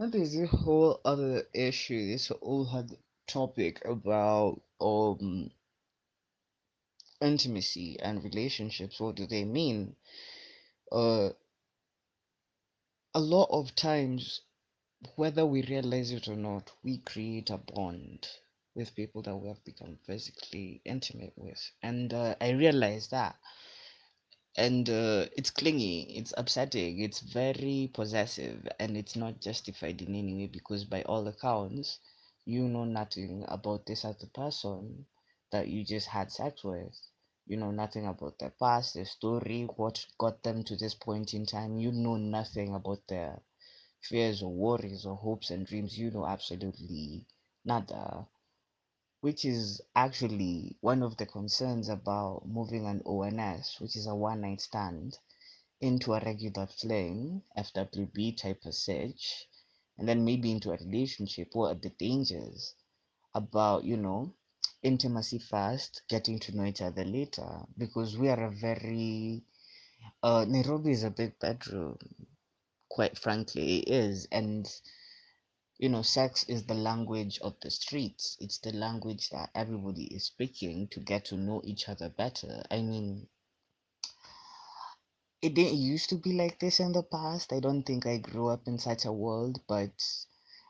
And there's a whole other issue, this whole other topic about um intimacy and relationships. What do they mean? Uh, a lot of times, whether we realize it or not, we create a bond with people that we have become physically intimate with. And uh, I realized that and uh, it's clingy it's upsetting it's very possessive and it's not justified in any way because by all accounts you know nothing about this other person that you just had sex with. You know nothing about their past their story what got them to this point in time. You know nothing about their fears or worries or hopes and dreams. You know absolutely nada which is actually one of the concerns about moving an ONS, which is a one night stand, into a regular fling, FWB type of search, and then maybe into a relationship. What are the dangers about, you know, intimacy first, getting to know each other later? Because we are a very, uh, Nairobi is a big bedroom, quite frankly, it is. And you know, sex is the language of the streets. It's the language that everybody is speaking to get to know each other better. I mean, it didn't used to be like this in the past. I don't think I grew up in such a world, but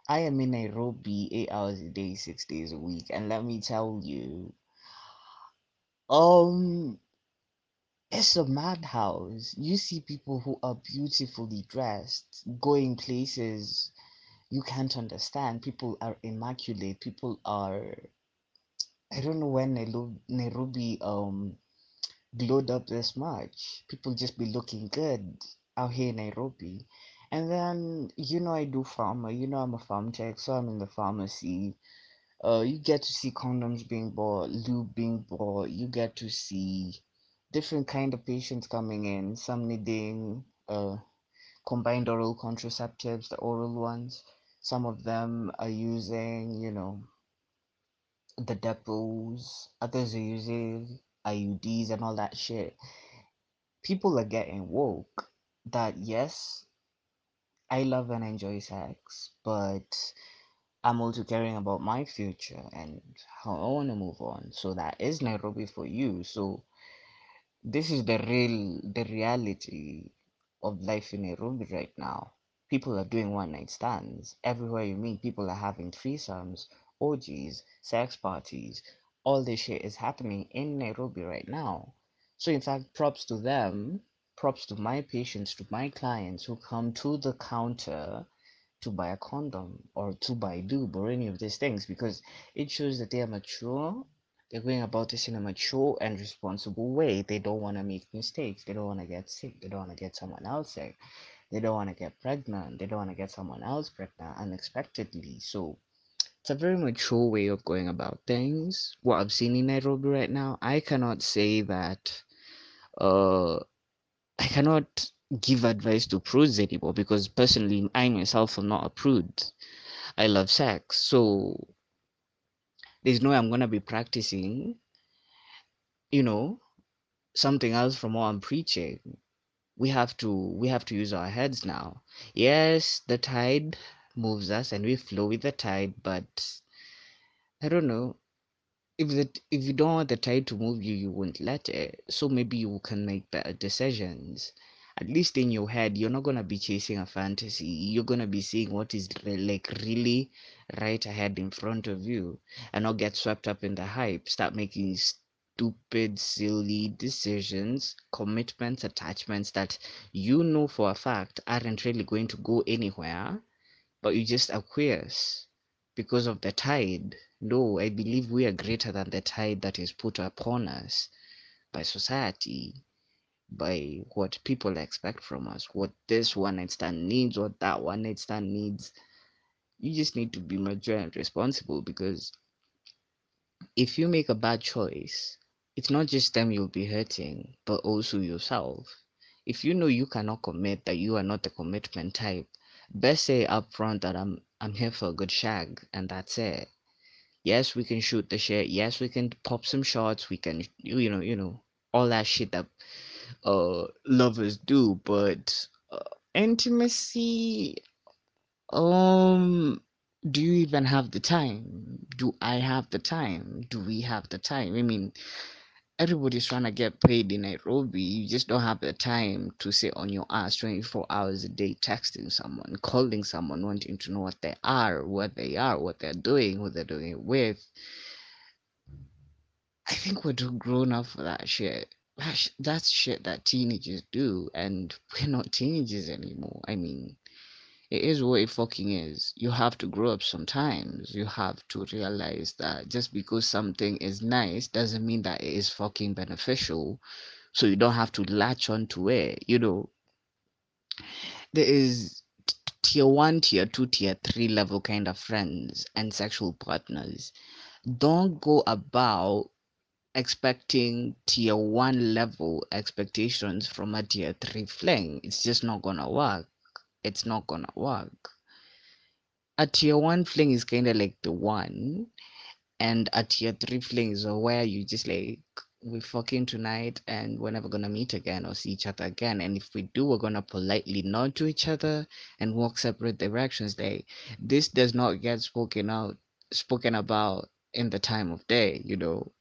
I am in Nairobi eight hours a day, six days a week, and let me tell you, um, it's a madhouse. You see people who are beautifully dressed, going places you can't understand. People are immaculate. People are I don't know when Nairobi, um glowed up this much. People just be looking good out here in Nairobi. And then you know I do pharma. You know I'm a pharm tech, so I'm in the pharmacy. Uh, you get to see condoms being bought, lube being bought. You get to see different kind of patients coming in. Some needing uh combined oral contraceptives, the oral ones. Some of them are using, you know, the depots, others are using IUDs and all that shit. People are getting woke that yes, I love and enjoy sex, but I'm also caring about my future and how I want to move on. So that is Nairobi for you. So this is the real, the reality of life in Nairobi right now. People are doing one night stands. Everywhere you meet, people are having threesomes, orgies, sex parties. All this shit is happening in Nairobi right now. So, in fact, props to them, props to my patients, to my clients who come to the counter to buy a condom or to buy lube or any of these things because it shows that they are mature. They're going about this in a mature and responsible way. They don't want to make mistakes. They don't want to get sick. They don't want to get someone else sick. They don't want to get pregnant. They don't want to get someone else pregnant unexpectedly. So it's a very mature way of going about things. What I've seen in Nairobi right now, I cannot say that uh I cannot give advice to prudes anymore because personally I myself am not a prude. I love sex. So there's no way I'm gonna be practicing, you know, something else from what I'm preaching. We have to we have to use our heads now. Yes, the tide moves us and we flow with the tide, but I don't know. If the if you don't want the tide to move you, you won't let it. So maybe you can make better decisions. At least in your head, you're not gonna be chasing a fantasy. You're gonna be seeing what is re- like really right ahead in front of you, and not get swept up in the hype. Start making stupid, silly decisions, commitments, attachments that you know for a fact aren't really going to go anywhere but you just acquiesce because of the tide. No, I believe we are greater than the tide that is put upon us by society, by what people expect from us, what this one night stand needs, what that one night stand needs. You just need to be mature and responsible because if you make a bad choice, it's not just them you'll be hurting, but also yourself. If you know you cannot commit, that you are not the commitment type, best say up front that I'm I'm here for a good shag and that's it. Yes, we can shoot the shit. Yes, we can pop some shots. We can you know, you know, all that shit that uh lovers do, but uh, intimacy Um, do you even have the time? Do I have the time? Do we have the time? I mean, everybody's trying to get paid in Nairobi. You just don't have the time to sit on your ass 24 hours a day texting someone, calling someone, wanting to know what they are, what they are, what they're doing, who they're doing it with. I think we're too grown up for that shit. That's shit that teenagers do, and we're not teenagers anymore. I mean, it is what it fucking is. You have to grow up sometimes. You have to realize that just because something is nice doesn't mean that it is fucking beneficial. So you don't have to latch on to it. You know, there is tier one, tier two, tier three level kind of friends and sexual partners. Don't go about expecting tier one level expectations from a tier three fling. It's just not gonna work. It's not gonna work. A tier one fling is kind of like the one, and a tier three fling is where you just like we're fucking tonight and we're never gonna meet again or see each other again. And if we do, we're gonna politely nod to each other and walk separate directions. Like this does not get spoken out spoken about in the time of day, you know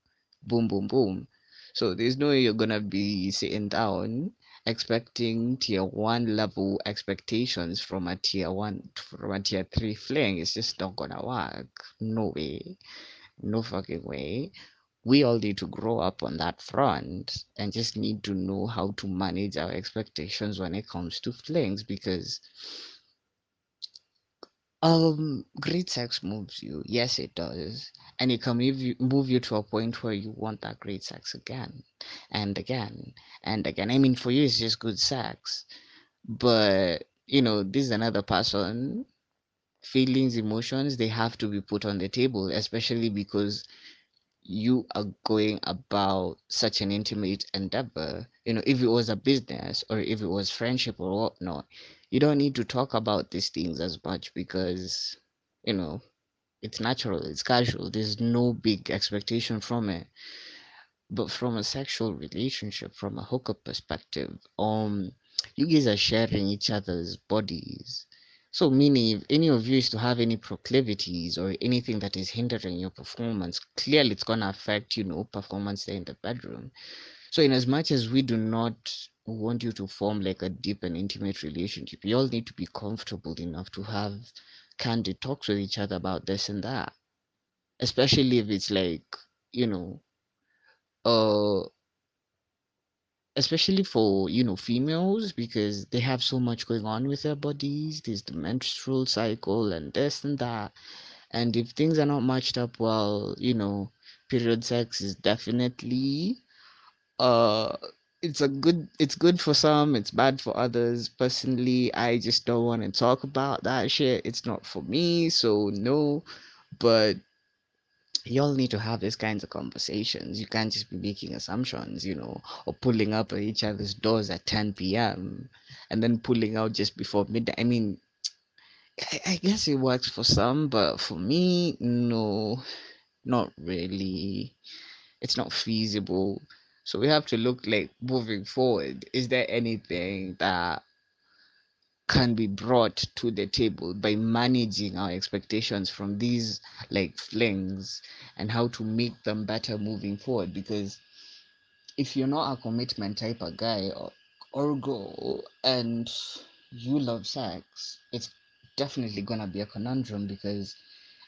boom, boom, boom. So there's no way you're gonna be sitting down expecting tier one level expectations from a tier one from a tier three fling. is just not gonna work. No way. No fucking way. We all need to grow up on that front and just need to know how to manage our expectations when it comes to flings because um, great sex moves you. Yes, it does. And it can move you, move you to a point where you want that great sex again and again and again. I mean, for you, it's just good sex. But, you know, this is another person. Feelings, emotions, they have to be put on the table, especially because you are going about such an intimate endeavor. You know, if it was a business or if it was friendship or whatnot, you don't need to talk about these things as much because, you know, it's natural, it's casual. There's no big expectation from it. But from a sexual relationship, from a hookup perspective, um, you guys are sharing each other's bodies. So, meaning if any of you is to have any proclivities or anything that is hindering your performance, clearly it's gonna affect, you know, performance there in the bedroom. So, in as much as we do not want you to form like a deep and intimate relationship, you all need to be comfortable enough to have candid talks with each other about this and that. Especially if it's like, you know, uh especially for you know females because they have so much going on with their bodies there's the menstrual cycle and this and that and if things are not matched up well you know period sex is definitely uh it's a good it's good for some it's bad for others personally i just don't want to talk about that shit it's not for me so no but y'all need to have these kinds of conversations. You can't just be making assumptions, you know, or pulling up at each other's doors at 10 p.m. and then pulling out just before midnight. I mean, I, I guess it works for some, but for me, no, not really. It's not feasible. So we have to look like moving forward. Is there anything that can be brought to the table by managing our expectations from these like flings and how to make them better moving forward? Because if you're not a commitment type of guy or, or girl and you love sex it's definitely gonna be a conundrum because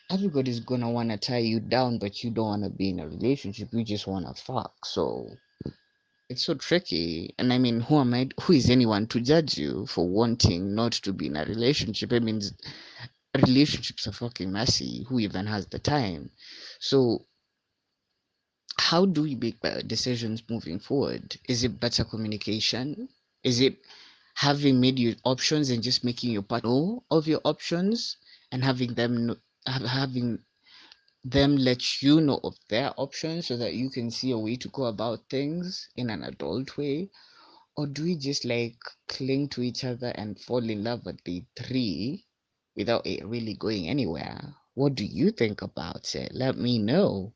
everybody's gonna want to tie you down but you don't want to be in a relationship. You just want to fuck. So it's so tricky. And I mean, who am I? Who is anyone to judge you for wanting not to be in a relationship? I mean, relationships are fucking messy. Who even has the time? So, how do we make better decisions moving forward? Is it better communication? Is it having made your options and just making your partner of your options and having them having them let you know of their options so that you can see a way to go about things in an adult way? Or do we just like cling to each other and fall in love at day three without it really going anywhere? What do you think about it? Let me know.